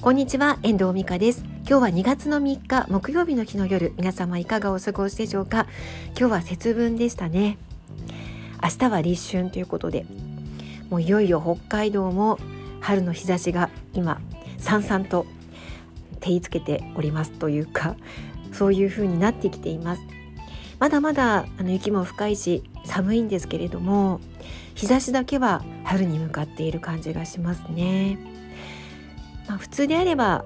こんにちは、遠藤美香です。今日は2月の3日木曜日の日の夜、皆様いかがお過ごしでしょうか？今日は節分でしたね。明日は立春ということで、もういよいよ北海道も春の日差しが今さんさんと照りつけておりますというか、そういう風になってきています。まだまだあの雪も深いし寒いんですけれども日差しだけは春に向かっている感じがしますね。まあ、普通であれば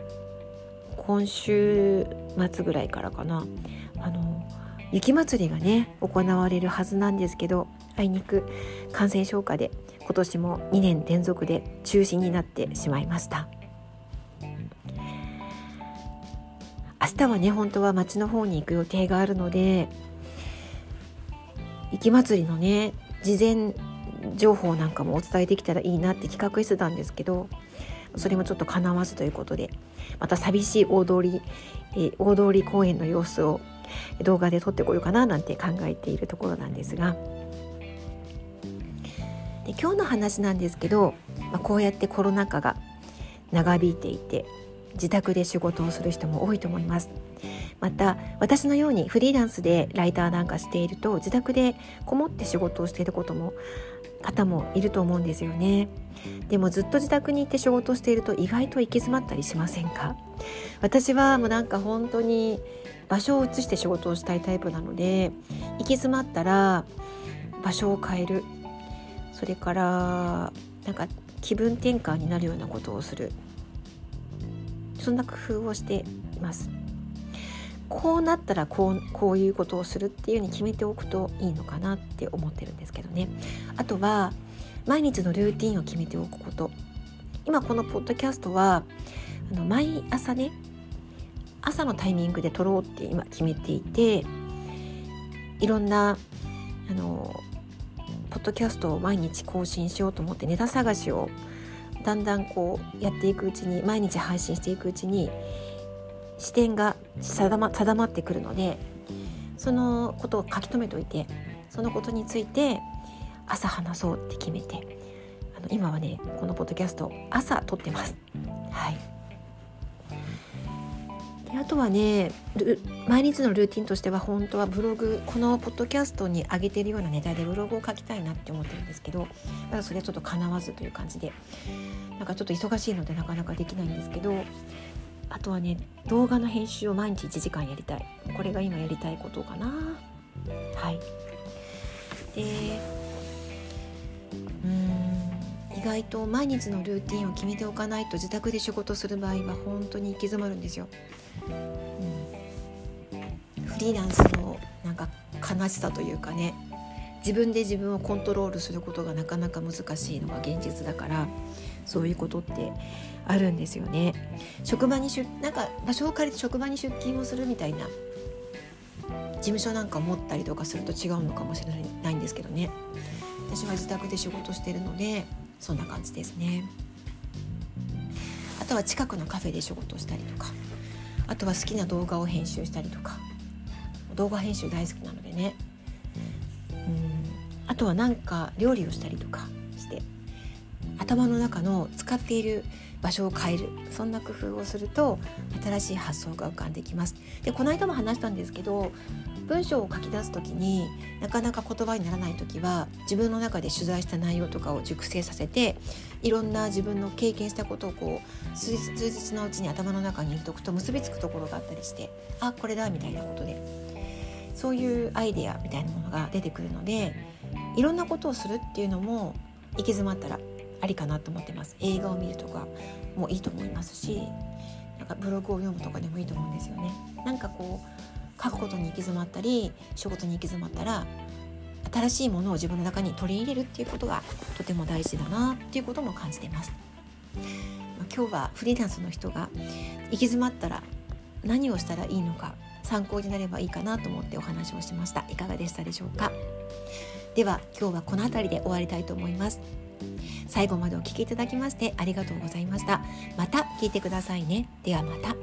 今週末ぐらいからかな。あの雪まつりがね行われるはずなんですけどあいにく感染症下で今年も2年連続で中止になってしまいました。明日はね本当は町の方に行く予定があるので雪まつりのね事前情報なんかもお伝えできたらいいなって企画してたんですけどそれもちょっとかなわずということでまた寂しい大通り、えー、大通り公園の様子を動画で撮ってこようかななんて考えているところなんですが。で今日の話なんですけど、まあ、こうやってコロナ禍が長引いていて自宅で仕事をする人も多いと思います。また私のようにフリーランスでライターなんかしていると自宅でこもって仕事をしていることも方もいると思うんですよね。でもずっと自宅に行って仕事をしていると意外と行き詰まったりしませんか？私はもうなんか本当に場所を移して仕事をしたいタイプなので行き詰まったら場所を変える。それからなんか気分転換になるようなことをする。そんな工夫をしています。こうなったらこうこういうことをするっていうふうに決めておくといいのかなって思ってるんですけどね。あとは毎日のルーティンを決めておくこと。今このポッドキャストはあの毎朝ね朝のタイミングで撮ろうって今決めていていろんなあのポッドキャストを毎日更新しようと思ってネタ探しをだんだんこうやっていくうちに毎日配信していくうちに視点が定ま定まってくるのでそのことを書き留めておいてそのことについて朝話そうって決めてあの今はねこのポッドキャスト朝撮ってます。はいであとはね毎日のルーティンとしては本当はブログこのポッドキャストに上げてるようなネタでブログを書きたいなって思ってるんですけどまだそれはちょっとかなわずという感じでなんかちょっと忙しいのでなかなかできないんですけどあとはね動画の編集を毎日1時間やりたい。これが今やりたいことかな。はい。で毎日のルーティンを決めておかないと自宅で仕事する場合は本当に行き詰まるんですよ、うん、フリーランスのなんか悲しさというかね。自分で自分をコントロールすることがなかなか難しいのが現実だからそういうことってあるんですよね。職場に出なんか場所を借りて職場に出勤をするみたいな事務所なんか持ったりとかすると違うのかもしれないんですけどね。私は自宅で仕事してるのでそんな感じですね。あとは近くのカフェで仕事をしたりとか。あとは好きな動画を編集したりとか。動画編集大好きなのでね。うん。あとはなんか料理をしたりとかして。頭の中の使っている場所を変える。そんな工夫をすると新しい発想が浮かんできます。でこの間も話したんですけど文章を書き出す時になかなか言葉にならない時は自分の中で取材した内容とかを熟成させていろんな自分の経験したことをこう数日のうちに頭の中に入れておくと結びつくところがあったりしてあこれだみたいなことで。そういうアイデアみたいなものが出てくるのでいろんなことをするっていうのも行き詰まったらありかなと思ってます。映画を見るとかもいいと思いますしなんかブログを読むとかでもいいと思うんですよね。なんかこう書くことに行き詰まったり仕事に行き詰まったら新しいものを自分の中に取り入れるっていうことがとても大事だなっていうことも感じています今日はフリーランスの人が行き詰まったら何をしたらいいのか参考になればいいかなと思ってお話をしました。いかがでしたでしょうか？では今日はこの辺りで終わりたいと思います。最後までお聴きいただきましてありがとうございました。また聞いてくださいね。ではまた。